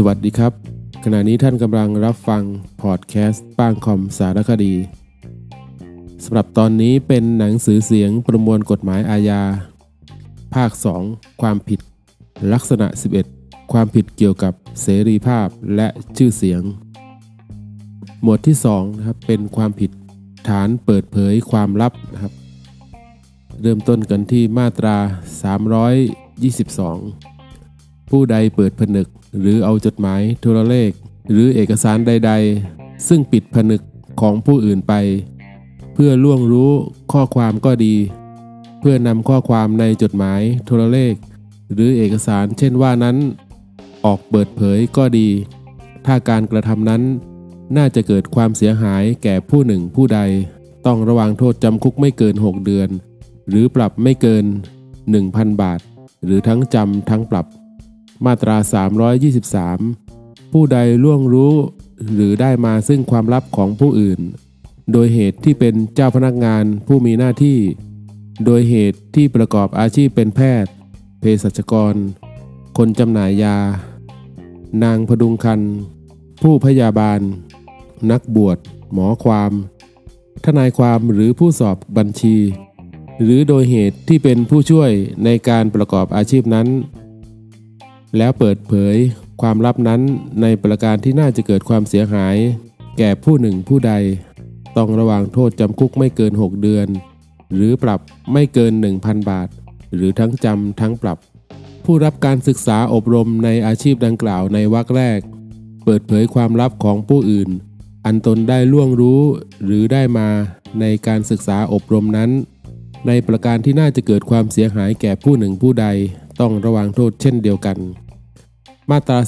สวัสดีครับ ขณะนี้ท่านกำลังรับฟังพอดแคสต์ป้างคอมสารคดีสำหรับตอนนี้เป็นหนังสือเสียงประมวลกฎหมายอาญา ภาค 2 ความผิด ลักษณะ 11 ความผิดเกี่ยวกับเสรีภาพและชื่อเสียง หมวดที่2นะครับเป็นความผิดฐานเปิดเผยความลับนะครับ เริ่มต้นกันที่มาตรา 322 ผู้ใดเปิดผนึก หรือเอาจดหมายโทรเลข หรือเอกสารใด ๆ ซึ่งปิดผนึกของผู้อื่นไป เพื่อล่วงรู้ข้อความก็ดี เพื่อนำข้อความในจดหมายโทรเลข หรือเอกสารเช่นว่านั้น ออกเปิดเผยก็ดี ถ้าการกระทำนั้นน่าจะเกิดความเสียหายแก่ผู้หนึ่งผู้ใด ต้องระวังโทษจำคุกไม่เกิน 6 เดือน หรือปรับไม่เกิน 1,000 บาท หรือทั้งจำทั้งปรับ มาตรา 323 ผู้ใดล่วงรู้หรือได้มาซึ่งความลับของผู้อื่น โดยเหตุที่เป็นเจ้าพนักงานผู้มีหน้าที่ โดยเหตุที่ประกอบอาชีพเป็นแพทย์ เภสัชกร คนจำหน่ายยา นางพดุงคัน ผู้พยาบาล นักบวช หมอความ ทนายความหรือผู้สอบบัญชี หรือโดยเหตุที่เป็นผู้ช่วยในการประกอบอาชีพนั้น แล้วเปิดเผยความลับนั้นในประการที่น่าจะเกิดความเสียหาย แก่ผู้หนึ่งผู้ใด ต้องระวังโทษจำคุกไม่เกิน 6 เดือน หรือปรับไม่เกิน 1,000 บาท หรือทั้งจำทั้งปรับ ผู้รับการศึกษาอบรมในอาชีพดังกล่าวในวรรคแรก เปิดเผยความลับของผู้อื่น อันตนได้ล่วงรู้หรือได้มาในการศึกษาอบรมนั้น ในประการที่น่าจะเกิดความเสียหายแก่ผู้หนึ่งผู้ใด ต้องระวังโทษเช่นเดียวกัน มาตรา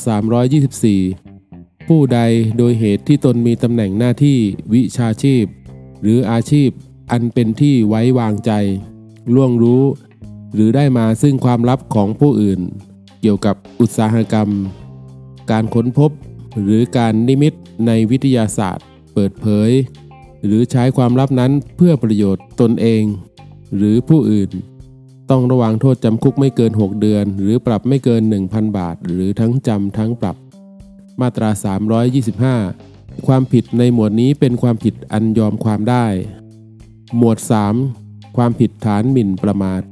324 ผู้ใดโดยเหตุที่ตนมีตำแหน่งหน้าที่วิชาชีพ หรืออาชีพอันเป็นที่ไว้วางใจ ล่วงรู้ หรือได้มาซึ่งความลับของผู้อื่น เกี่ยวกับอุตสาหกรรม การค้นพบ หรือการนิมิตในวิทยาศาสตร์ เปิดเผย หรือใช้ความลับนั้นเพื่อประโยชน์ตนเอง หรือผู้อื่น ต้องระวังโทษจำคุกไม่เกิน 6 เดือน หรือปรับไม่เกิน 1,000 บาท หรือทั้งจำทั้งปรับ มาตรา 325 ความผิดในหมวดนี้เป็นความผิดอันยอมความได้ หมวด 3 ความผิดฐานหมิ่นประมาท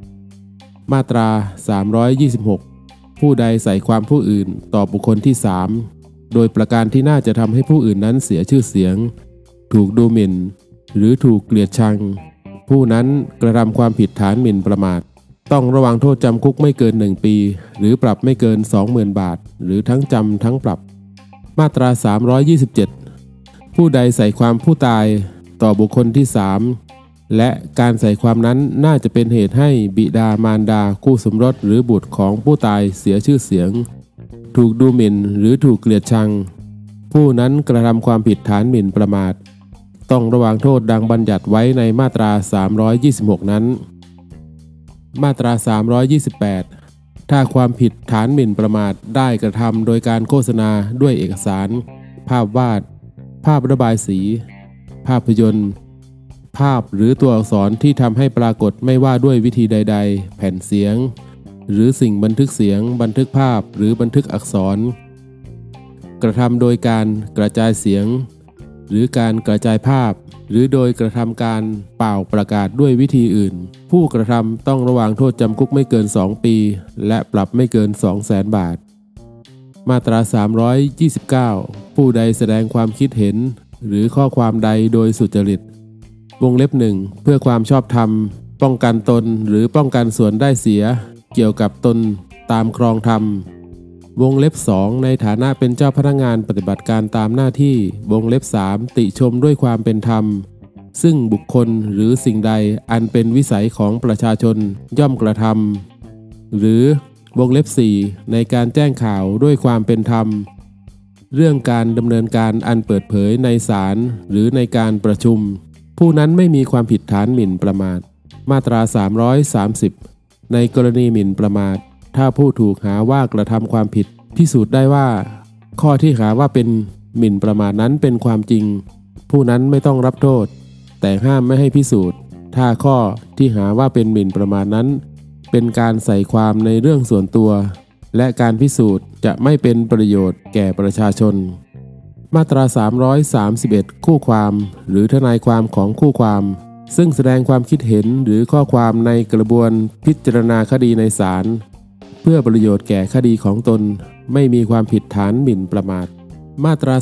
มาตรา 326 ผู้ใดใส่ความผู้อื่นต่อบุคคลที่ 3 โดยประการที่น่าจะทำให้ผู้อื่นนั้นเสียชื่อเสียง ถูกดูหมิ่น หรือถูกเกลียดชัง ผู้นั้นกระทำความผิดฐานหมิ่นประมาท ต้องระวังโทษจำคุกไม่เกิน 1 ปี หรือปรับไม่เกิน 20,000 บาท หรือทั้งจำทั้งปรับ มาตรา 327 ผู้ใดใส่ความผู้ตายต่อบุคคลที่ 3 และการใส่ความนั้นน่าจะเป็นเหตุให้บิดามารดาคู่สมรสหรือบุตรของผู้ตายเสียชื่อเสียง ถูกดูหมิ่นหรือถูกเกลียดชัง ผู้นั้นกระทำความผิดฐานหมิ่นประมาท ต้องระวังโทษดังบัญญัติไว้ในมาตรา 326 นั้น มาตรา 328 ถ้าความผิดฐานหมิ่นประมาทได้กระทำโดยการโฆษณาด้วยเอกสาร ภาพวาด ภาพระบายสี ภาพยนตร์ ภาพหรือตัวอักษรที่ทำให้ปรากฏไม่ว่าด้วยวิธีใด ๆ แผ่นเสียง หรือสิ่งบันทึกเสียง บันทึกภาพหรือบันทึกอักษร กระทำโดยการกระจายเสียง หรือการกระจายภาพ หรือโดยกระทำการเป่าประกาศด้วยวิธีอื่น ผู้กระทำต้องระวังโทษจำคุกไม่เกิน 2 ปี และปรับไม่เกิน 2 0 0แสนบาท มาตรา 329 ผู้ใดแสดงความคิดเห็น หรือข้อความใดโดยสุจริต วงเล็บหนึ่งเพื่อความชอบธรรม ป้องกันตนหรือป้องกันส่วนได้เสีย เกี่ยวกับตนตามครองธรรม วงเล็บ 2 ในฐานะเป็นเจ้าพนักงานปฏิบัติการตามหน้าที่ วงเล็บ 3 ติชมด้วยความเป็นธรรม ซึ่งบุคคลหรือสิ่งใดอันเป็นวิสัยของประชาชนย่อมกระทำหรือวงเล็บ 4 ในการแจ้งข่าวด้วยความเป็นธรรม เรื่องการดำเนินการอันเปิดเผยในศาลหรือในการประชุม ผู้นั้นไม่มีความผิดฐานหมิ่นประมาท มาตรา 330 ในกรณีหมิ่นประมาท ถ้าผู้ถูกหาว่ากระทำความผิด พิสูจน์ได้ว่า ข้อที่หาว่าเป็นหมิ่นประมาทนั้นเป็นความจริง ผู้นั้นไม่ต้องรับโทษ แต่ห้ามไม่ให้พิสูจน์ ถ้าข้อที่หาว่าเป็นหมิ่นประมาทนั้น เป็นการใส่ความในเรื่องส่วนตัว และการพิสูจน์จะไม่เป็นประโยชน์แก่ประชาชน มาตรา 331 คู่ความ หรือทนายความของคู่ความซึ่งแสดงความคิดเห็นหรือข้อความในกระบวนพิจารณาคดีในศาล พื่อประโยชน์แก่คดีของตน ไม่มีความผิดฐานหมิ่นประมาท มาตรา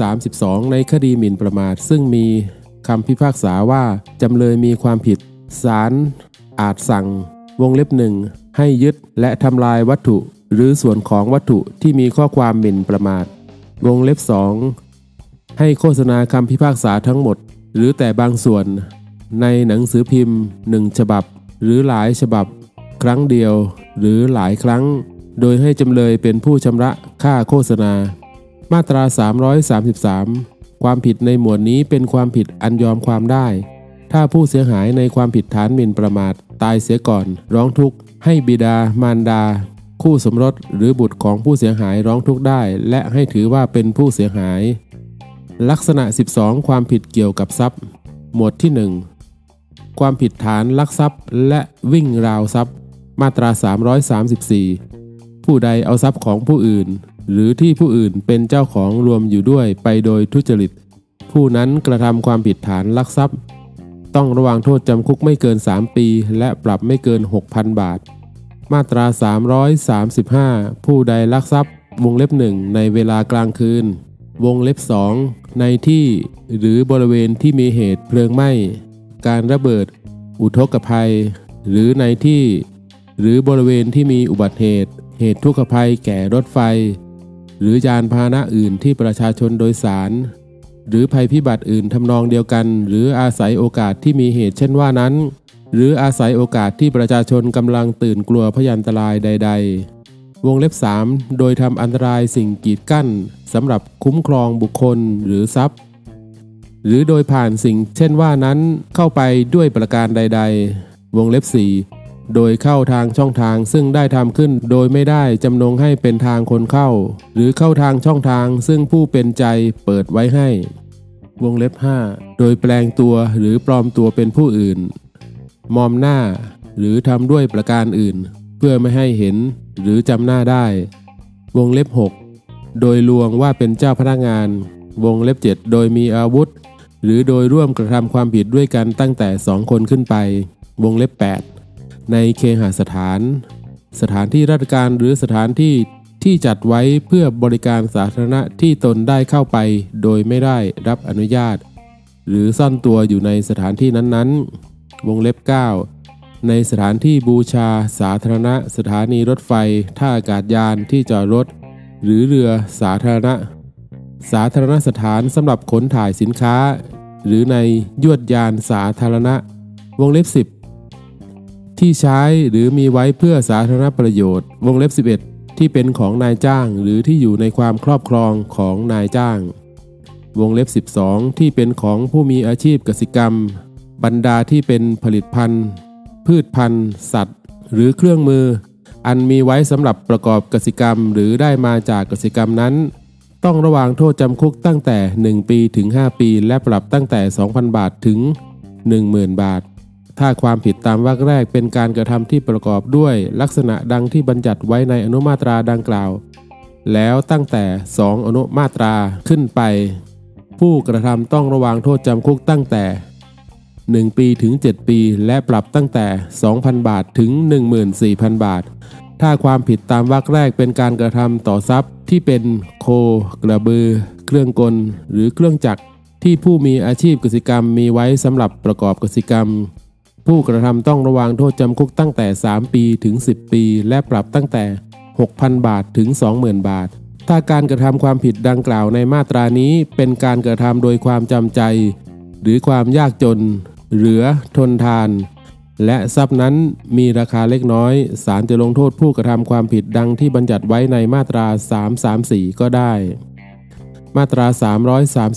332 ในคดีหมิ่นประมาท ซึ่งมีคำพิพากษาว่าจำเลยมีความผิดศาลอาจสั่ง วงเล็บหนึ่งให้ยึดและทำลายวัตถุ หรือส่วนของวัตถุที่มีข้อความหมิ่นประมาท วงเล็บสองให้โฆษณาคำพิพากษาทั้งหมด หรือแต่บางส่วน ในหนังสือพิมพ์หนึ่งฉบับ หรือหลายฉบับ ครั้งเดียว หรือหลายครั้ง โดยให้จำเลยเป็นผู้ชำระค่าโฆษณา มาตรา 333 ความผิดในหมวดนี้เป็นความผิดอันยอมความได้ ถ้าผู้เสียหายในความผิดฐานหมิ่นประมาทตายเสียก่อน ร้องทุกข์ ให้บิดามารดา คู่สมรสหรือบุตรของผู้เสียหายร้องทุกข์ได้ และให้ถือว่าเป็นผู้เสียหาย ลักษณะ 12 ความผิดเกี่ยวกับทรัพย์ หมวดที่ 1 ความผิดฐานลักทรัพย์และวิ่งราวทรัพย์ มาตรา 334 ผู้ใดเอาทรัพย์ของผู้อื่น หรือที่ผู้อื่นเป็นเจ้าของรวมอยู่ด้วยไปโดยทุจริต ผู้นั้นกระทำความผิดฐานลักทรัพย์ ต้องระวังโทษจำคุกไม่เกิน 3 ปี และปรับไม่เกิน 6,000 บาท มาตรา 335 ผู้ใดลักทรัพย์ วงเล็บหนึ่งในเวลากลางคืน วงเล็บสองในที่หรือบริเวณที่มีเหตุเพลิงไหม้ การระเบิด อุทกภัย หรือในที่ หรือบริเวณที่มีอุบัติเหตุ เหตุทุกขภัยแก่รถไฟ หรือยานพาหนะอื่นที่ประชาชนโดยสาร หรือภัยพิบัติอื่นทำนองเดียวกัน หรืออาศัยโอกาสที่มีเหตุเช่นว่านั้น หรืออาศัยโอกาสที่ประชาชนกำลังตื่นกลัวพยันตรายใด ๆวงเล็บ 3 โดยทำอันตรายสิ่งกีดกั้นสำหรับคุ้มครองบุคคลหรือทรัพย์ หรือโดยผ่านสิ่งเช่นว่านั้นเข้าไปด้วยประการใด ๆ วงเล็บ4 โดยเข้าทางช่องทางซึ่งได้ทำขึ้นโดยไม่ได้จำนงให้เป็นทางคนเข้า หรือเข้าทางช่องทางซึ่งผู้เป็นใจเปิดไว้ให้ วงเล็บ 5 โดยแปลงตัวหรือปลอมตัวเป็นผู้อื่น มอมหน้า หรือทำด้วยประการอื่น เพื่อไม่ให้เห็นหรือจำหน้าได้ วงเล็บ 6 โดยลวงว่าเป็นเจ้าพนักงาน วงเล็บ 7 โดยมีอาวุธ หรือโดยร่วมกระทำความผิดด้วยกันตั้งแต่สองคนขึ้นไป วงเล็บ 8 ในเคหสถาน สถานที่ราชการหรือสถานที่ที่จัดไว้เพื่อบริการสาธารณะที่ตนได้เข้าไป โดยไม่ได้รับอนุญาต หรือซ่อนตัวอยู่ในสถานที่นั้นๆ วงเล็บ 9 ในสถานที่บูชาสาธารณะ สถานีรถไฟ ท่าอากาศยานที่จอดรถ หรือเรือสาธารณะ สาธารณสถานสำหรับขนถ่ายสินค้า หรือในยวดยานสาธารณะ วงเล็บ 10 ที่ใช้หรือมีไว้เพื่อสาธารณประโยชน์ วงเล็บ 11 ที่เป็นของนายจ้าง หรือที่อยู่ในความครอบครองของนายจ้าง วงเล็บ 12 ที่เป็นของผู้มีอาชีพกสิกรรม บรรดาที่เป็นผลิตภัณฑ์ พืชพันธุ์ สัตว์ หรือเครื่องมือ อันมีไว้สำหรับประกอบกสิกรรม หรือได้มาจากกสิกรรมนั้น ต้องระวางโทษจำคุกตั้งแต่ 1 ปีถึง 5 ปี และปรับตั้งแต่ 2,000 บาทถึง 10,000 บาท ถ้าความผิดตามวรรคแรกเป็นการกระทำที่ประกอบด้วยลักษณะดังที่บัญญัติไว้ในอนุมาตราดังกล่าว แล้วตั้งแต่ 2 อนุมาตราขึ้นไป ผู้กระทำต้องระวังโทษจำคุกตั้งแต่ 1 ปีถึง 7 ปี และปรับตั้งแต่ 2,000 บาทถึง 14,000 บาท ถ้าความผิดตามวรรคแรกเป็นการกระทำต่อทรัพย์ที่เป็นโค กระบือ เครื่องกล หรือเครื่องจักรที่ผู้มีอาชีพกสิกรรมมีไว้สำหรับประกอบกสิกรรม ผู้กระทำต้องระวังโทษจำคุกตั้งแต่ 3 ปีถึง 10 ปี และปรับตั้งแต่ 6,000 บาทถึง 20,000 บาท ถ้าการกระทำความผิดดังกล่าวในมาตรานี้เป็นการกระทำโดยความจำใจ หรือความยากจน เหลือ ทนทาน และทรัพย์นั้นมีราคาเล็กน้อยศาลจะลงโทษผู้กระทำความผิดดังที่บัญญัติไว้ในมาตรา 334 ก็ได้ มาตรา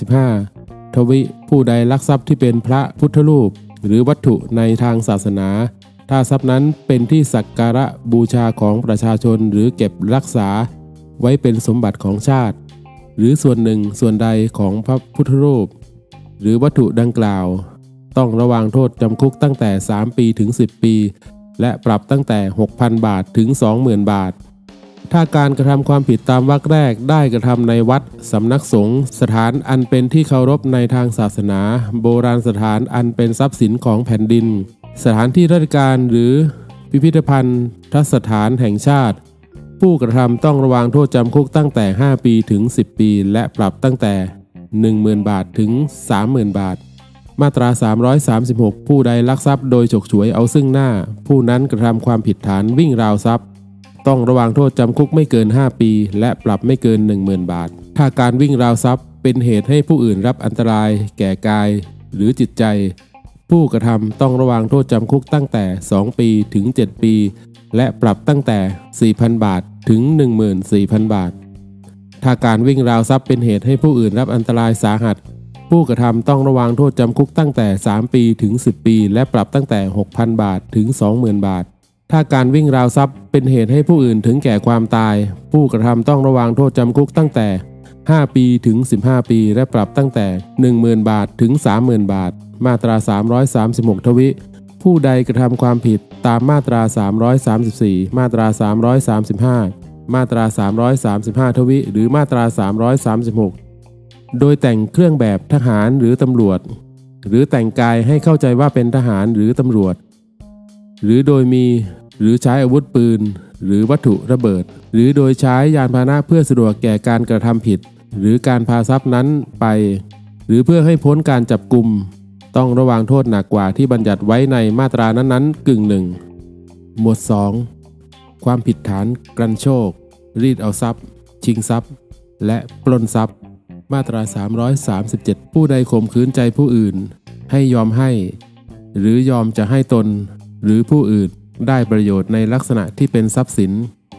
335 ทวิผู้ใดลักทรัพย์ที่เป็นพระพุทธรูป หรือวัตถุในทางศาสนา ถ้าทรัพย์นั้นเป็นที่สักการะบูชาของประชาชนหรือเก็บรักษา ไว้เป็นสมบัติของชาติ หรือส่วนหนึ่งส่วนใดของพระพุทธรูป หรือวัตถุดังกล่าว ต้องระวังโทษจำคุกตั้งแต่ 3 ปีถึง 10 ปี และปรับตั้งแต่ 6,000 บาทถึง 20,000 บาท ถ้าการกระทำความผิดตามวรรคแรกได้กระทำในวัดสำนักสงฆ์สถานอันเป็นที่เคารพในทางศาสนา โบราณสถานอันเป็นทรัพย์สินของแผ่นดิน สถานที่ราชการหรือพิพิธภัณฑ์ทสถานแห่งชาติ ผู้กระทำต้องระวางโทษจำคุกตั้งแต่ 5 ปีถึง 10 ปี และปรับตั้งแต่ 10,000 บาทถึง 30,000 บาทมาตรา 336 ผู้ใดลักทรัพย์โดยฉกฉวยเอาซึ่งหน้า ผู้นั้นกระทำความผิดฐานวิ่งราวทรัพย์ ต้องระวางโทษจำคุกไม่เกิน 5 ปี และปรับไม่เกิน 10,000 บาท ถ้าการวิ่งราวทรัพย์ เป็นเหตุให้ผู้อื่นรับอันตราย แก่กาย หรือจิตใจ ผู้กระทำต้องระวางโทษจำคุกตั้งแต่ 2 ปีถึง 7 ปี และปรับตั้งแต่ 4,000 บาทถึง 14,000 บาท ถ้าการวิ่งราวทรัพย์เป็นเหตุให้ผู้อื่นรับอันตรายสาหัส ผู้กระทำต้องระวางโทษจำคุกตั้งแต่ 3 ปีถึง 10 ปี และปรับตั้งแต่ 6,000 บาทถึง 20,000 บาท ถ้าการวิ่งราวทรัพย์เป็นเหตุให้ผู้อื่นถึงแก่ความตาย ผู้กระทำต้องระวางโทษจำคุกตั้งแต่ 5 ปีถึง 15 ปี และปรับตั้งแต่ 10,000 บาทถึง 30,000 บาท มาตรา 336 ทวิ ผู้ใดกระทำความผิดตามมาตรา 334 มาตรา 335 มาตรา 335 ทวิ หรือมาตรา 336 โดยแต่งเครื่องแบบทหารหรือตำรวจ หรือแต่งกายให้เข้าใจว่าเป็นทหารหรือตำรวจ หรือโดยมี หรือใช้อาวุธปืน หรือวัตถุระเบิด หรือโดยใช้ยานพาหนะเพื่อสะดวกแก่การกระทำผิด หรือการพาทรัพย์นั้นไป หรือเพื่อให้พ้นการจับกลุ่มต้องระวังโทษหนักกว่าที่บัญญัติไว้ในมาตรานั้นๆ กึ่งหนึ่งหมวด 2 ความผิดฐานกรันโชค รีดเอาทรัพย์ ชิงทรัพย์ และปล้นทรัพย์ มาตรา 337 ผู้ใดข่มขืนใจผู้อื่น ให้ยอมให้ หรือยอมจะให้ตน หรือผู้อื่น ได้ประโยชน์ในลักษณะที่เป็นทรัพย์สิน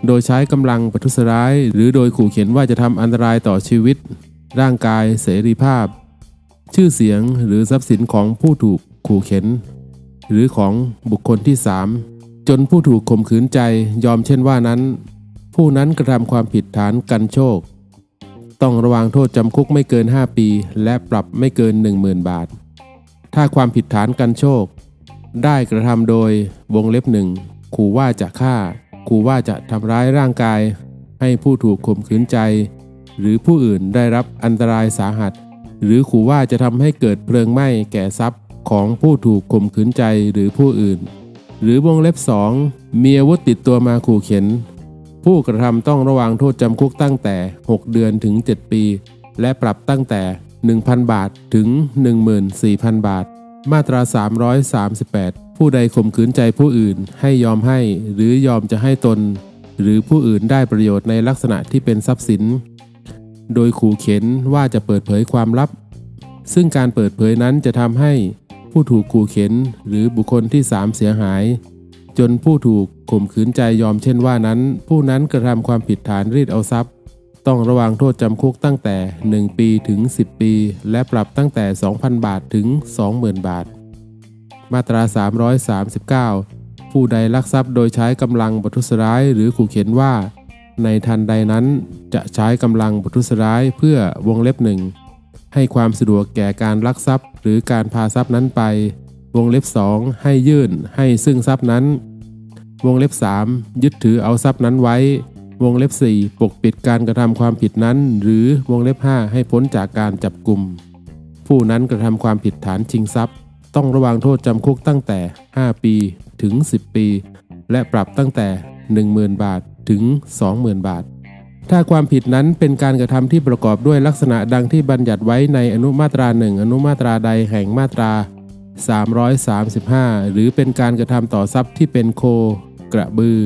โดยใช้กำลังประทุษร้าย หรือโดยขู่เข็นว่าจะทำอันตรายต่อชีวิต ร่างกาย เสรีภาพ ชื่อเสียงหรือทรัพย์สินของผู้ถูกขู่เข็น หรือของบุคคลที่3จนผู้ถูกข่มขืนใจยอมเช่นว่านั้น ผู้นั้นกระทำความผิดฐานกันโชค ต้องระวางโทษจำคุกไม่เกิน 5 ปี และปรับไม่เกิน 10,000 บาท ถ้าความผิดฐานกันโชค ได้กระทำโดยวงเล็บหนึ่งขู่ว่าจะฆ่าขู่ว่าจะทำร้ายร่างกาย ให้ผู้ถูกข่มขืนใจ หรือผู้อื่นได้รับอันตรายสาหัส หรือขู่ว่าจะทำให้เกิดเพลิงไหม้แก่ทรัพย์ของผู้ถูกข่มขืนใจหรือผู้อื่น หรือวงเล็บ 2 มีอาวุธติดตัวมาขู่เข็น ผู้กระทำต้องระวังโทษจำคุกตั้งแต่ 6 เดือนถึง 7 ปี และปรับตั้งแต่ 1,000 บาทถึง 14,000 บาท มาตรา 338 ผู้ใดข่มขืนใจผู้อื่นให้ยอมให้ หรือยอมจะให้ตน หรือผู้อื่นได้ประโยชน์ในลักษณะที่เป็นทรัพย์สิน โดยขู่เข็นว่าจะเปิดเผยความลับ ซึ่งการเปิดเผยนั้นจะทำให้ผู้ถูกขู่เข็นหรือบุคคลที่3เสียหาย จนผู้ถูกข่มขืนใจยอมเช่นว่านั้น ผู้นั้นกระทำความผิดฐานรีดเอาทรัพย์ ต้องระวังโทษจำคุกตั้งแต่ 1 ปีถึง 10 ปี และปรับตั้งแต่ 2,000 บาทถึง 20,000 บาท มาตรา 339 ผู้ใดลักทรัพย์โดยใช้กำลังบทุษร้ายหรือขู่เข็นว่า ในทันใดนั้นจะใช้กำลังบทุษร้ายเพื่อวงเล็บหนึ่งให้ความสะดวกแก่การลักทรัพย์ หรือการพาทรัพย์นั้นไป วงเล็บ 2 ให้ยื่นให้ซึ่งทรัพย์นั้น วงเล็บ 3 ยึดถือเอาทรัพย์นั้นไว้ วงเล็บ 4 ปกปิดการกระทำความผิดนั้น หรือวงเล็บ 5 ให้พ้นจากการจับกลุ่ม ผู้นั้นกระทำความผิดฐานชิงทรัพย์ ต้องระวังโทษจำคุกตั้งแต่ 5 ปีถึง 10 ปี และปรับตั้งแต่ 10,000 บาทถึง 20,000 บาท ถ้าความผิดนั้นเป็นการกระทำที่ประกอบด้วยลักษณะดังที่บัญญัติไว้ในอนุมาตราหนึ่งอนุมาตราใดแห่งมาตรา 335 หรือเป็นการกระทำต่อทรัพย์ที่เป็นโค กระบือ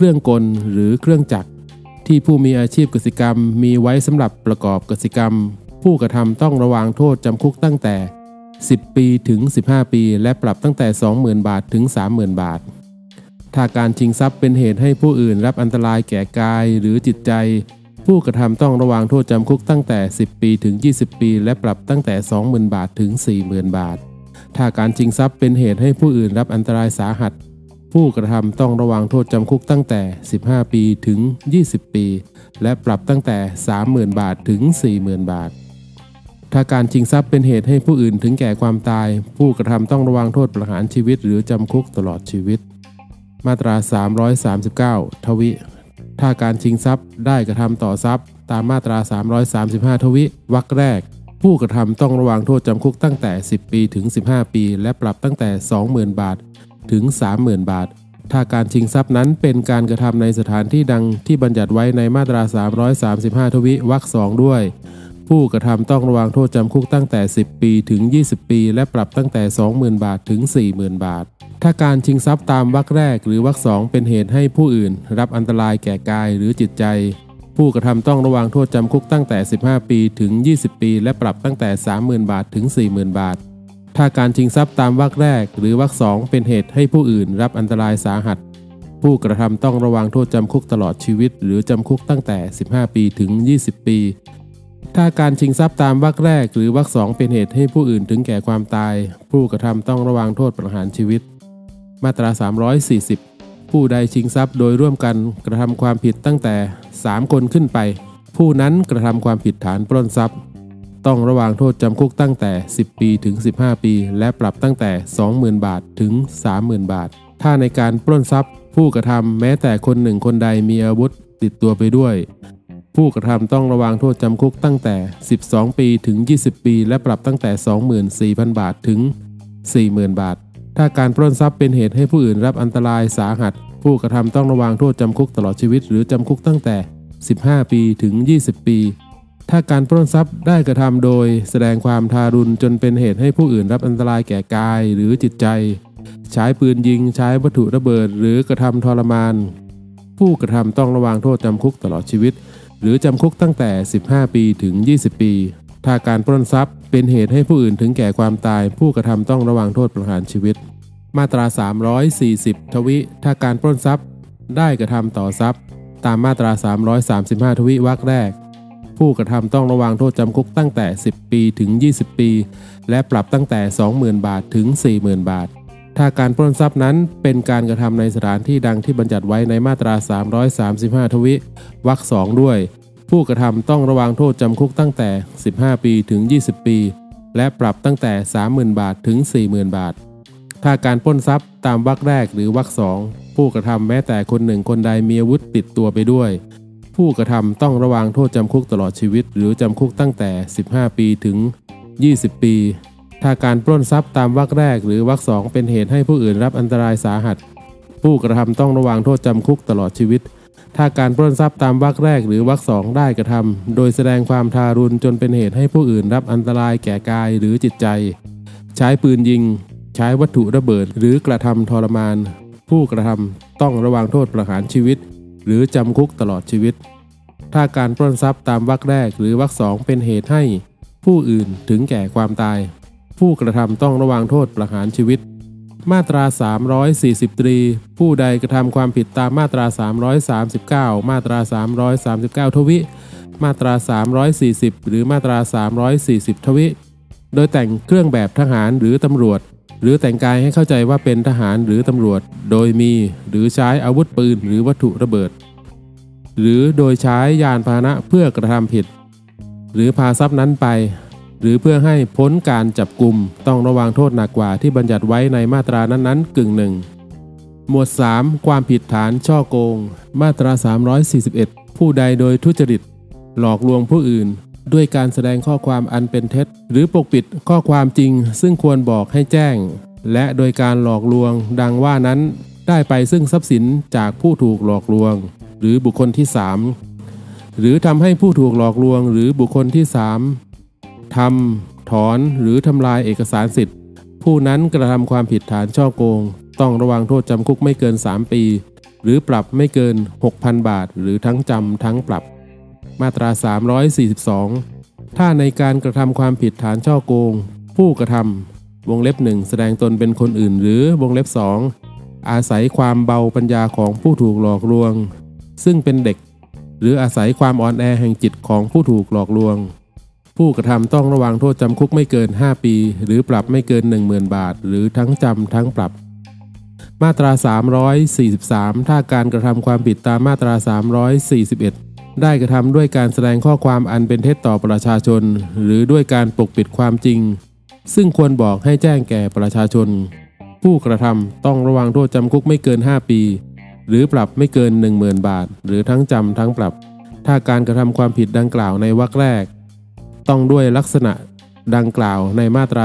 เครื่องกลหรือเครื่องจักร ที่ผู้มีอาชีพกสิกรรม มีไว้สำหรับประกอบกสิกรรม ผู้กระทำต้องระวางโทษจำคุกตั้งแต่ 10 ปีถึง 15 ปี และปรับตั้งแต่ 20,000 บาทถึง 30,000 บาท ถ้าการชิงทรัพย์เป็นเหตุให้ผู้อื่นรับอันตรายแก่กายหรือจิตใจ ผู้กระทำต้องระวางโทษจำคุกตั้งแต่ 10 ปีถึง 20 ปี และปรับตั้งแต่ 20,000 บาทถึง 40,000 บาท ถ้าการชิงทรัพย์เป็นเหตุให้ผู้อื่นรับอันตรายสาหัส ผู้กระทำต้องระวางโทษจำคุกตั้งแต่ 15 ปีถึง 20 ปี และปรับตั้งแต่ 30,000 บาทถึง 40,000 บาท ถ้าการชิงทรัพย์เป็นเหตุให้ผู้อื่นถึงแก่ความตาย ผู้กระทำต้องระวังโทษประหารชีวิต หรือจำคุกตลอดชีวิต มาตรา 339 ทวิ ถ้าการชิงทรัพย์ได้กระทำต่อทรัพย์ ตามมาตรา 335 ทวิวรรคแรกผู้กระทำต้องระวังโทษจำคุกตั้งแต่ 10 ปีถึง 15 ปี และปรับตั้งแต่ 20,000 บาท ถึง 30,000 บาท ถ้าการชิงทรัพย์นั้นเป็นการกระทำในสถานที่ดังที่บัญญัติไว้ในมาตรา 335 ทวิวรรคสองด้วย ผู้กระทำต้องระวังโทษจำคุกตั้งแต่ 10 ปีถึง 20 ปี และปรับตั้งแต่ 20,000 บาทถึง 40,000 บาท ถ้าการชิงทรัพย์ตามวรรคแรกหรือวรรคสองเป็นเหตุให้ผู้อื่น รับอันตรายแก่กายหรือจิตใจผู้กระทำต้องระวังโทษจำคุกตั้งแต่ 15 ปีถึง 20 ปี และปรับตั้งแต่ 30,000 บาทถึง 40,000 บาท ถ้าการชิงทรัพย์ตามวรรคแรก หรือวรรคสองเป็นเหตุให้ผู้อื่นรับอันตรายสาหัส ผู้กระทำต้องระวังโทษจำคุกตลอดชีวิต หรือจำคุกตั้งแต่ 15 ปีถึง 20 ปี ถ้าการชิงทรัพย์ตามวรรคแรก หรือวรรคสองเป็นเหตุให้ผู้อื่นถึงแก่ความตาย ผู้กระทำต้องระวังโทษประหารชีวิต มาตรา 340 ผู้ใดชิงทรัพย์โดยร่วมกันกระทำความผิดตั้งแต่ 3 คนขึ้นไป ผู้นั้นกระทำความผิดฐานปล้นทรัพย์ ต้องระวังโทษจำคุกตั้งแต่ 10 ปีถึง 15 ปี และปรับตั้งแต่ 20,000 บาทถึง 30,000 บาท ถ้าในการปล้นทรัพย์ ผู้กระทำแม้แต่คนหนึ่งคนใดมีอาวุธติดตัวไปด้วย ผู้กระทำต้องระวังโทษจำคุกตั้งแต่ 12 ปีถึง 20 ปี และปรับตั้งแต่ 24,000 บาทถึง 40,000 บาท ถ้าการปล้นทรัพย์เป็นเหตุให้ผู้อื่นรับอันตรายสาหัส ผู้กระทำต้องระวังโทษจำคุกตลอดชีวิต หรือจำคุกตั้งแต่ 15 ปีถึง 20 ปี ถ้าการปล้นทรัพย์ได้กระทำโดยแสดงความทารุณจนเป็นเหตุให้ผู้อื่นรับอันตรายแก่กายหรือจิตใจ ใช้ปืนยิงใช้วัตถุระเบิด หรือกระทำทรมาน ผู้กระทำต้องระวังโทษจำคุกตลอดชีวิต หรือจำคุกตั้งแต่ 15 ปีถึง 20 ปี ถ้าการปล้นทรัพย์เป็นเหตุให้ผู้อื่นถึงแก่ความตาย ผู้กระทำต้องระวังโทษประหารชีวิต มาตรา 340 ทวิ ถ้าการปล้นทรัพย์ได้กระทำต่อทรัพย์ ตามมาตรา 335 ทวิวรรคแรก ผู้กระทำต้องระวังโทษจำคุกตั้งแต่ 10 ปีถึง 20 ปี และปรับตั้งแต่ 20,000 บาทถึง 40,000 บาท ถ้าการปล้นทรัพย์นั้นเป็นการกระทำในสถานที่ดังที่บัญญัติไว้ในมาตรา 335 ทวิวรรคสองด้วย ผู้กระทำต้องระวังโทษจำคุกตั้งแต่ 15 ปีถึง 20 ปี และปรับตั้งแต่ 30,000 บาทถึง 40,000 บาท ถ้าการปล้นทรัพย์ตามวรรคแรกหรือวรรคสองผู้กระทำแม้แต่คนหนึ่งคนใดมีอาวุธติดตัวไปด้วย ผู้กระทำต้องระวังโทษจำคุกตลอดชีวิต หรือจำคุกตั้งแต่ 15 ปีถึง 20 ปี ถ้าการปล้นทรัพย์ตามวรรคแรกหรือวรรคสองเป็นเหตุให้ผู้อื่นรับอันตรายสาหัส ผู้กระทำต้องระวังโทษจำคุกตลอดชีวิต ถ้าการปล้นทรัพย์ตามวรรคแรกหรือวรรคสองได้กระทำโดยแสดงความทารุณจนเป็นเหตุให้ผู้อื่นรับอันตรายแก่กายหรือจิตใจ ใช้ปืนยิง ใช้วัตถุระเบิดหรือกระทำทรมาน ผู้กระทำต้องระวังโทษประหารชีวิต หรือจำคุกตลอดชีวิต ถ้าการปล้นทรัพย์ตามวรรคแรกหรือวรรคสองเป็นเหตุให้ ผู้อื่นถึงแก่ความตาย ผู้กระทำต้องระวังโทษประหารชีวิต มาตรา 340ตรีผู้ใดกระทำความผิดตามมาตรา 339 มาตรา 339 ทวิ มาตรา 340 หรือมาตรา 340 ทวิ โดยแต่งเครื่องแบบทหารหรือตำรวจ หรือแต่งกายให้เข้าใจว่าเป็นทหารหรือตำรวจ โดยมีหรือใช้อาวุธปืนหรือวัตถุระเบิด หรือโดยใช้ยานพาหนะเพื่อกระทำผิด หรือพาทรัพย์นั้นไป หรือเพื่อให้พ้นการจับกลุ่มต้องระวังโทษหนักกว่าที่บัญญัติไว้ในมาตรานั้นๆ กึ่งหนึ่งหมวด 3 ความผิดฐานช่อโกง มาตรา 341 ผู้ใดโดยทุจริต หลอกลวงผู้อื่น ด้วยการแสดงข้อความอันเป็นเท็จ หรือปกปิดข้อความจริง ซึ่งควรบอกให้แจ้ง และโดยการหลอกลวง ดังว่านั้นได้ไปซึ่งทรัพย์สินจากผู้ถูกหลอกลวง หรือบุคคลที่ 3 หรือทำให้ผู้ถูกหลอกลวง หรือบุคคลที่ 3ทำถอนหรือทำลายเอกสารสิทธิ์ ผู้นั้นกระทำความผิดฐานช่อโกง ต้องระวังโทษจำคุกไม่เกิน 3 ปี หรือปรับไม่เกิน 6,000 บาท หรือทั้งจำทั้งปรับ มาตรา 342 ถ้าในการกระทำความผิดฐานช่อโกง ผู้กระทำวงเล็บหนึ่งแสดงตนเป็นคนอื่น หรือวงเล็บสองอาศัยความเบาปัญญาของผู้ถูกหลอกลวง ซึ่งเป็นเด็ก หรืออาศัยความอ่อนแอแห่งจิตของผู้ถูกหลอกลวง ผู้กระทำต้องระวังโทษจำคุกไม่เกิน 5 ปี หรือปรับไม่เกิน 10,000 บาท หรือทั้งจำทั้งปรับมาตรา 343 ถ้าการกระทำความผิดตามมาตรา 341 ได้กระทำด้วยการแสดงข้อความอันเป็นเท็จต่อประชาชน หรือด้วยการปกปิดความจริง ซึ่งควรบอกให้แจ้งแก่ประชาชน ผู้กระทำต้องระวังโทษจำคุกไม่เกิน 5 ปี หรือปรับไม่เกิน 10,000 บาท หรือทั้งจำทั้งปรับ ถ้าการกระทำความผิดดังกล่าวในวรรคแรก ต้องด้วยลักษณะดังกล่าวในมาตรา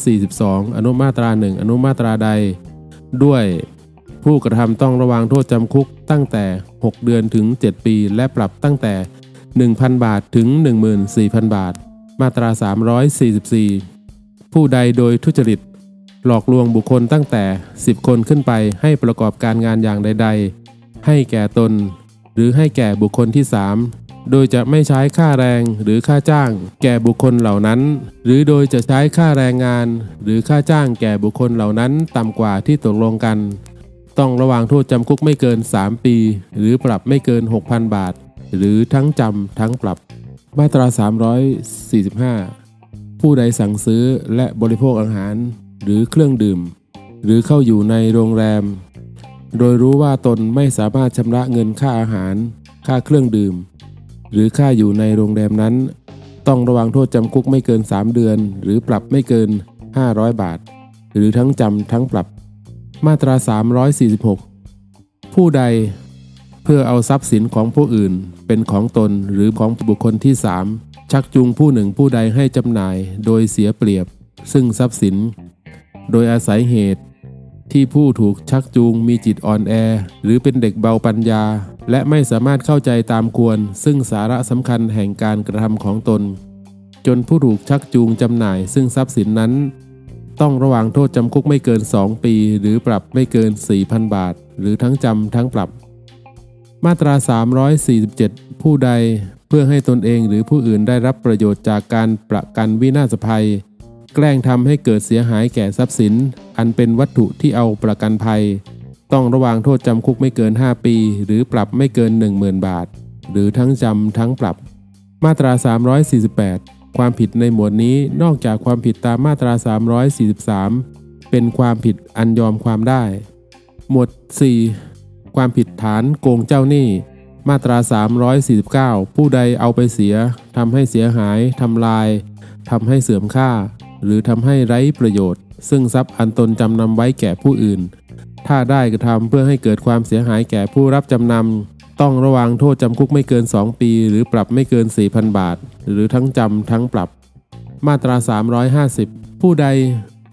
342 อนุมาตรา 1 อนุมาตราใด ด้วย ผู้กระทำต้องระวังโทษจำคุกตั้งแต่ 6 เดือนถึง 7 ปี และปรับตั้งแต่ 1,000 บาทถึง 14,000 บาท มาตรา 344 ผู้ใดโดยทุจริต หลอกลวงบุคคลตั้งแต่ 10 คนขึ้นไปให้ประกอบการงานอย่างใด ๆ ให้แก่ตน หรือให้แก่บุคคลที่ 3 โดยจะไม่ใช้ค่าแรงหรือค่าจ้าง แก่บุคคลเหล่านั้น หรือโดยจะใช้ค่าแรงงาน หรือค่าจ้างแก่บุคคลเหล่านั้นต่ำกว่าที่ตกลงกัน ต้องระวางโทษจำคุกไม่เกิน 3 ปี หรือปรับไม่เกิน 6,000 บาท หรือทั้งจำทั้งปรับ มาตรา 345 ผู้ใดสั่งซื้อและบริโภคอาหาร หรือเครื่องดื่ม หรือเข้าอยู่ในโรงแรม โดยรู้ว่าตนไม่สามารถชำระเงินค่าอาหาร ค่าเครื่องดื่ม หรือค่าอยู่ในโรงแรมนั้น ต้องระวังโทษจำคุกไม่เกิน 3 เดือน หรือปรับไม่เกิน 500 บาท หรือทั้งจำทั้งปรับ มาตรา 346 ผู้ใดเพื่อเอาทรัพย์สินของผู้อื่นเป็นของตนหรือของบุคคลที่3ชักจูงผู้หนึ่งผู้ใดให้จำหน่ายโดยเสียเปรียบ ซึ่งทรัพย์สิน โดยอาศัยเหตุ ที่ผู้ถูกชักจูงมีจิตอ่อนแอ หรือเป็นเด็กเบาปัญญา และไม่สามารถเข้าใจตามควร ซึ่งสาระสำคัญแห่งการกระทำของตน จนผู้ถูกชักจูงจำหน่ายซึ่งทรัพย์สินนั้น ต้องระวังโทษจำคุกไม่เกิน 2 ปี หรือปรับไม่เกิน 4,000 บาท หรือทั้งจำทั้งปรับ มาตรา 347 ผู้ใดเพื่อให้ตนเองหรือผู้อื่นได้รับประโยชน์จากการประกันวินาศภัย แกล้งทำให้เกิดเสียหายแก่ทรัพย์สิน อันเป็นวัตถุที่เอาประกันภัย ต้องระวางโทษจำคุกไม่เกิน 5 ปี หรือปรับไม่เกิน 10,000 บาท หรือทั้งจำทั้งปรับ มาตรา 348 ความผิดในหมวดนี้นอกจากความผิดตามมาตรา 343 เป็นความผิดอันยอมความได้ หมวด 4 ความผิดฐานโกงเจ้าหนี้ มาตรา 349 ผู้ใดเอาไปเสียทำให้เสียหายทำลายทำให้เสื่อมค่า หรือทำให้ไร้ประโยชน์ ซึ่งทรัพย์อันตนจำนำไว้แก่ผู้อื่น ถ้าได้กระทำเพื่อให้เกิดความเสียหายแก่ผู้รับจำนำ ต้องระวังโทษจำคุกไม่เกิน 2 ปี หรือปรับไม่เกิน 4,000 บาท หรือทั้งจำทั้งปรับ มาตรา 350 ผู้ใด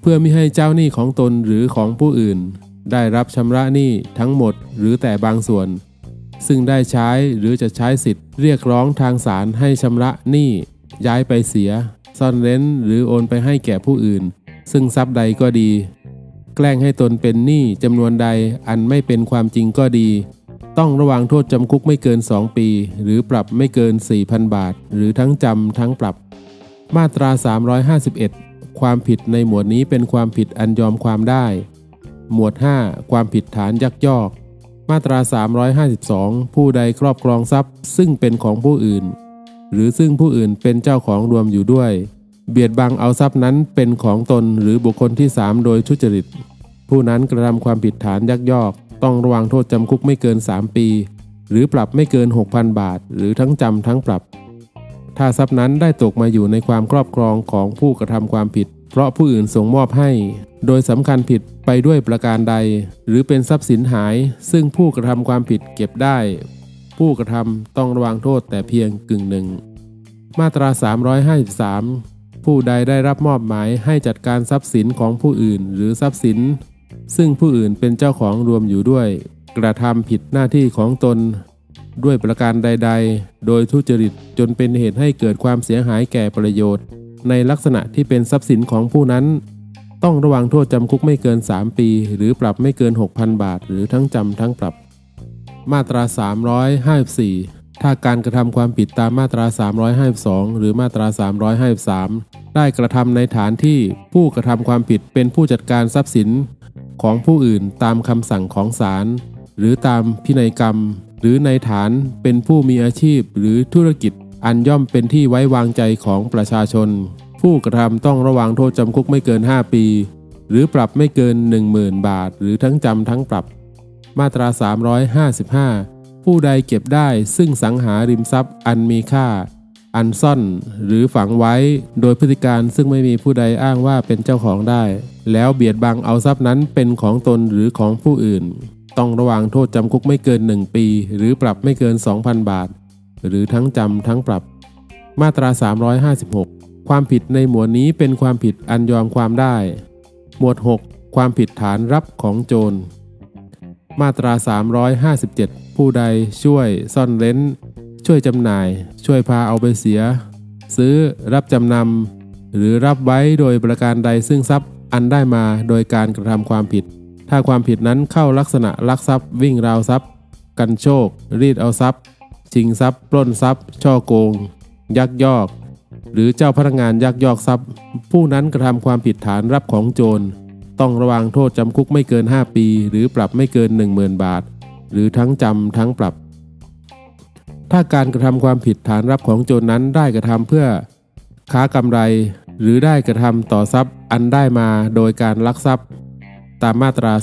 เพื่อไม่ให้เจ้าหนี้ของตนหรือของผู้อื่น ได้รับชำระหนี้ทั้งหมดหรือแต่บางส่วน ซึ่งได้ใช้หรือจะใช้สิทธิ์ เรียกร้องทางศาลให้ชำระหนี้ย้ายไปเสีย ซ่อนเร้นหรือโอนไปให้แก่ผู้อื่น ซึ่งทรัพย์ใดก็ดี แกล้งให้ตนเป็นหนี้จำนวนใดอันไม่เป็นความจริงก็ดี ต้องระวังโทษจำคุกไม่เกิน 2 ปี หรือปรับไม่เกิน 4,000 บาท หรือทั้งจำทั้งปรับ มาตรา 351 ความผิดในหมวดนี้เป็นความผิดอันยอมความได้ หมวด 5 ความผิดฐานยักยอก มาตรา 352 ผู้ใดครอบครองทรัพย์ ซึ่งเป็นของผู้อื่น หรือซึ่งผู้อื่นเป็นเจ้าของรวมอยู่ด้วย เบียดบังเอาทรัพย์นั้นเป็นของตนหรือบุคคลที่ 3 โดยทุจริต ผู้นั้นกระทำความผิดฐานยักยอก ต้องระวังโทษจำคุกไม่เกิน 3 ปี หรือปรับไม่เกิน 6,000 บาท หรือทั้งจำทั้งปรับ ถ้าทรัพย์นั้นได้ตกมาอยู่ในความครอบครองของผู้กระทำความผิด เพราะผู้อื่นส่งมอบให้ โดยสำคัญผิดไปด้วยประการใด หรือเป็นทรัพย์สินหาย ซึ่งผู้กระทำความผิดเก็บได้ ผู้กระทำต้องระวังโทษแต่เพียงกึ่งหนึ่ง มาตรา 353 ผู้ใดได้รับมอบหมายให้จัดการทรัพย์สินของผู้อื่น หรือทรัพย์สิน ซึ่งผู้อื่นเป็นเจ้าของรวมอยู่ด้วย กระทำผิดหน้าที่ของตน ด้วยประการใด ๆ โดยทุจริตจนเป็นเหตุให้เกิดความเสียหายแก่ประโยชน์ ในลักษณะที่เป็นทรัพย์สินของผู้นั้น ต้องระวังโทษจำคุกไม่เกิน 3 ปี หรือปรับไม่เกิน 6,000 บาท หรือทั้งจำทั้งปรับ มาตรา 354 ถ้าการกระทำความผิดตามมาตรา 352 หรือมาตรา 353 ได้กระทำในฐานที่ผู้กระทำความผิดเป็นผู้จัดการทรัพย์สิน ของผู้อื่นตามคำสั่งของศาลหรือตามพินัยกรรม หรือในฐานเป็นผู้มีอาชีพหรือธุรกิจ อันย่อมเป็นที่ไว้วางใจของประชาชน ผู้กระทำต้องระวังโทษจำคุกไม่เกิน 5 ปี หรือปรับไม่เกิน 10,000 บาท หรือทั้งจำทั้งปรับ มาตรา 355 ผู้ใดเก็บได้ซึ่งสังหาริมทรัพย์อันมีค่า อันซ่อนหรือฝังไว้โดยพฤติการซึ่งไม่มีผู้ใดอ้างว่าเป็นเจ้าของได้ แล้วเบียดบังเอาทรัพย์นั้นเป็นของตนหรือของผู้อื่น ต้องระวังโทษจำคุกไม่เกิน 1 ปี หรือปรับไม่เกิน 2,000 บาท หรือทั้งจำทั้งปรับ มาตรา 356 ความผิดในหมวดนี้เป็นความผิดอันยอมความได้ หมวด 6 ความผิดฐานรับของโจร มาตรา 357 ผู้ใดช่วยซ่อนเร้น ช่วยจำหน่าย ช่วยพาเอาไปเสีย ซื้อรับจำนำหรือรับไว้โดยประการใดซึ่งทรัพย์อันได้มาโดยการกระทำความผิด ถ้าความผิดนั้นเข้าลักษณะลักทรัพย์ วิ่งราวทรัพย์ กันโชค รีดเอาทรัพย์ ชิงทรัพย์ ปล้นทรัพย์ ช่อโกง ยักยอก หรือเจ้าพนักงานยักยอกทรัพย์ ผู้นั้นกระทำความผิดฐานรับของโจร ต้องระวังโทษจำคุกไม่เกิน 5 ปี หรือปรับไม่เกิน 10,000 บาท หรือทั้งจำทั้งปรับ ถ้าการกระทำความผิดฐานรับของโจรนั้นได้กระทำเพื่อค้ากำไร หรือได้กระทำต่อทรัพย์อันได้มาโดยการลักทรัพย์ ตามมาตรา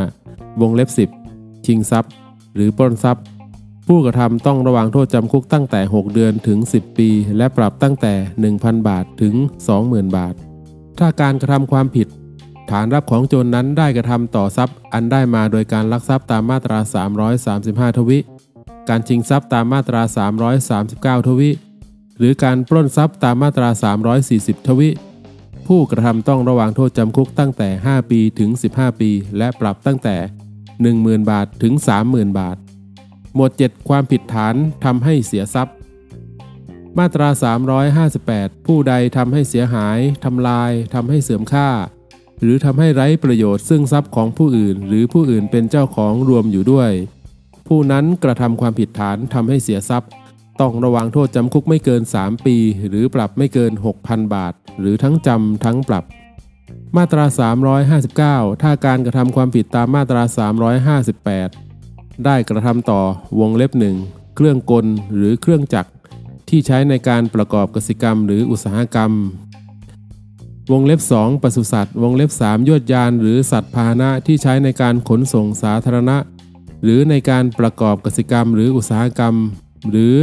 335 วงเล็บ 10 ชิงทรัพย์ หรือปล้นทรัพย์ ผู้กระทำต้องระวังโทษจำคุกตั้งแต่ 6 เดือนถึง 10 ปี และปรับตั้งแต่ 1,000 บาทถึง 20,000 บาท ถ้าการกระทำความผิดฐานรับของโจรนนั้นได้กระทำต่อทรัพย์ อันได้มาโดยการลักทรัพย์ตามมาตรา 335 ทวิ การชิงทรัพย์ตามมาตรา 339 ทวิ หรือการปล้นทรัพย์ตามมาตรา 340 ทวิ ผู้กระทำต้องระวังโทษจำคุกตั้งแต่ 5 ปีถึง 15 ปี และปรับตั้งแต่ 10,000 บาทถึง 30,000 บาท หมวด 7 ความผิดฐานทำให้เสียทรัพย์ มาตรา 358 ผู้ใดทำให้เสียหาย ทำลายทำให้เสื่อมค่า หรือทำให้ไร้ประโยชน์ซึ่งทรัพย์ของผู้อื่น หรือผู้อื่นเป็นเจ้าของรวมอยู่ด้วย ผู้นั้นกระทำความผิดฐานทำให้เสียทรัพย์ ต้องระวังโทษจำคุกไม่เกิน 3 ปี หรือปรับไม่เกิน 6,000 บาท หรือทั้งจำทั้งปรับ มาตรา 359 ถ้าการกระทำความผิดตามมาตรา 358 ได้กระทำต่อวงเล็บหนึ่งเครื่องกลหรือเครื่องจักร ที่ใช้ในการประกอบกสิกรรมหรืออุตสาหกรรม วงเล็บ 2ปศุสัตว์ วงเล็บ 3 ยวดยานหรือสัตว์พาหนะที่ใช้ในการขนส่งสาธารณะ หรือในการประกอบกสิกรรม หรืออุตสาหกรรม หรือ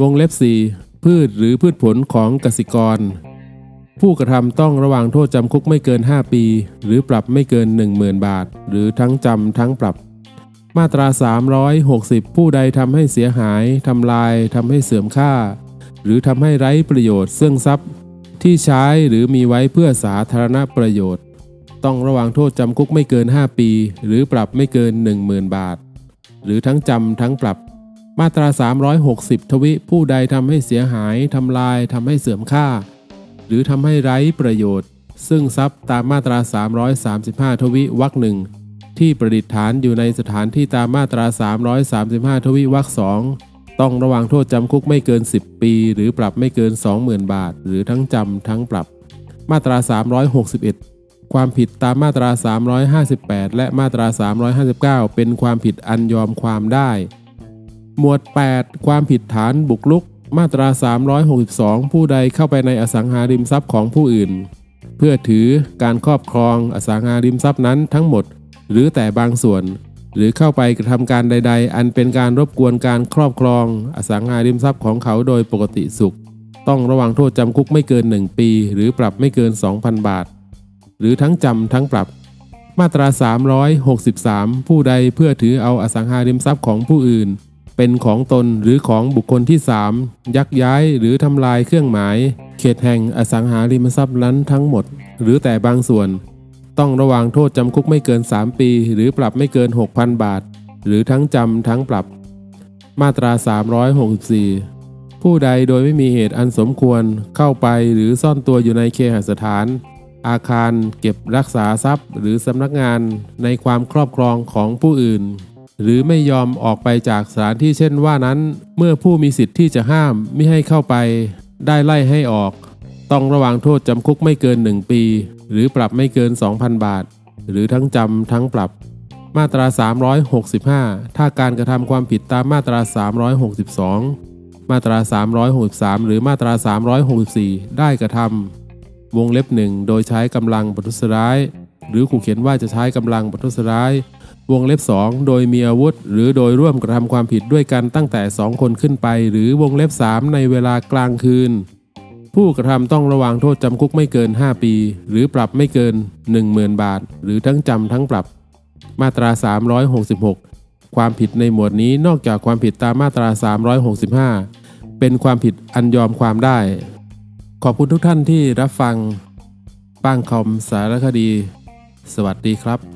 วงเล็บ 4 พืชหรือพืชผลของกสิกร ผู้กระทำต้องระวังโทษจำคุกไม่เกิน 5 ปี หรือปรับไม่เกิน 10,000 บาท หรือทั้งจำทั้งปรับ มาตรา 360 ผู้ใดทำให้เสียหายทำลายทำให้เสื่อมค่า หรือทำให้ไร้ประโยชน์ซึ่งทรัพย์ ที่ใช้หรือมีไว้เพื่อสาธารณประโยชน์ ต้องระวังโทษจำคุกไม่เกิน 5 ปี หรือปรับไม่เกิน 10,000 บาท หรือทั้งจำทั้งปรับ มาตรา 360 ทวิผู้ใดทำให้เสียหายทำลายทำให้เสื่อมค่า หรือทำให้ไร้ประโยชน์ ซึ่งทรัพย์ตามมาตรา 335 ทวิวรรคหนึ่งที่ประดิษฐานอยู่ในสถานที่ตามมาตรา 335 ทวิวรรคสองต้องระวังโทษจำคุกไม่เกิน 10 ปี หรือปรับไม่เกิน 20,000 บาท หรือทั้งจำทั้งปรับ มาตรา 361 ความผิดตามมาตรา 358 และมาตรา 359 เป็นความผิดอันยอมความได้ หมวด 8 ความผิดฐานบุกรุก มาตรา 362 ผู้ใดเข้าไปในอสังหาริมทรัพย์ของผู้อื่น เพื่อถือการครอบครองอสังหาริมทรัพย์นั้นทั้งหมด หรือแต่บางส่วน หรือเข้าไปกระทำการใด ๆ อันเป็นการรบกวนการครอบครองอสังหาริมทรัพย์ของเขาโดยปกติสุข ต้องระวังโทษจำคุกไม่เกิน 1 ปี หรือปรับไม่เกิน 2,000 บาท หรือทั้งจำทั้งปรับ มาตรา 363 ผู้ใดเพื่อถือเอาอสังหาริมทรัพย์ของผู้อื่น เป็นของตนหรือของบุคคลที่ 3 ยักย้ายหรือทำลายเครื่องหมาย เขตแห่งอสังหาริมทรัพย์นั้นทั้งหมด หรือแต่บางส่วน ต้องระวังโทษจำคุกไม่เกิน 3 ปี หรือปรับไม่เกิน 6,000 บาท หรือทั้งจำทั้งปรับ มาตรา 364ผู้ใดโดยไม่มีเหตุอันสมควรเข้าไปหรือซ่อนตัวอยู่ในเคหสถาน อาคารเก็บรักษาทรัพย์ หรือสำนักงานในความครอบครองของผู้อื่น หรือไม่ยอมออกไปจากสถานที่เช่นว่านั้น เมื่อผู้มีสิทธิ์ที่จะห้ามไม่ให้เข้าไป ได้ไล่ให้ออก ต้องระวังโทษจำคุกไม่เกิน 1 ปี หรือปรับไม่เกิน 2,000 บาท หรือทั้งจำทั้งปรับ มาตรา 365 ถ้าการกระทำความผิดตามมาตรา 362 มาตรา 363 หรือมาตรา 364 ได้กระทำ วงเล็บหนึ่งโดยใช้กำลังประทุษร้าย หรือขู่เขียนว่าจะใช้กำลังประทุษร้าย วงเล็บ 2 โดยมีอาวุธ หรือโดยร่วมกระทำความผิดด้วยกันตั้งแต่ 2 คนขึ้นไป หรือวงเล็บ 3 ในเวลากลางคืน ผู้กระทำต้องระวังโทษจำคุกไม่เกิน 5 ปี หรือปรับไม่เกิน 10,000 บาท หรือทั้งจำทั้งปรับ มาตรา 366 ความผิดในหมวดนี้นอกจากความผิดตามมาตรา 365 เป็นความผิดอันยอมความได้ ขอบคุณทุกท่านที่รับฟังป้างคอมสารคดี สวัสดีครับ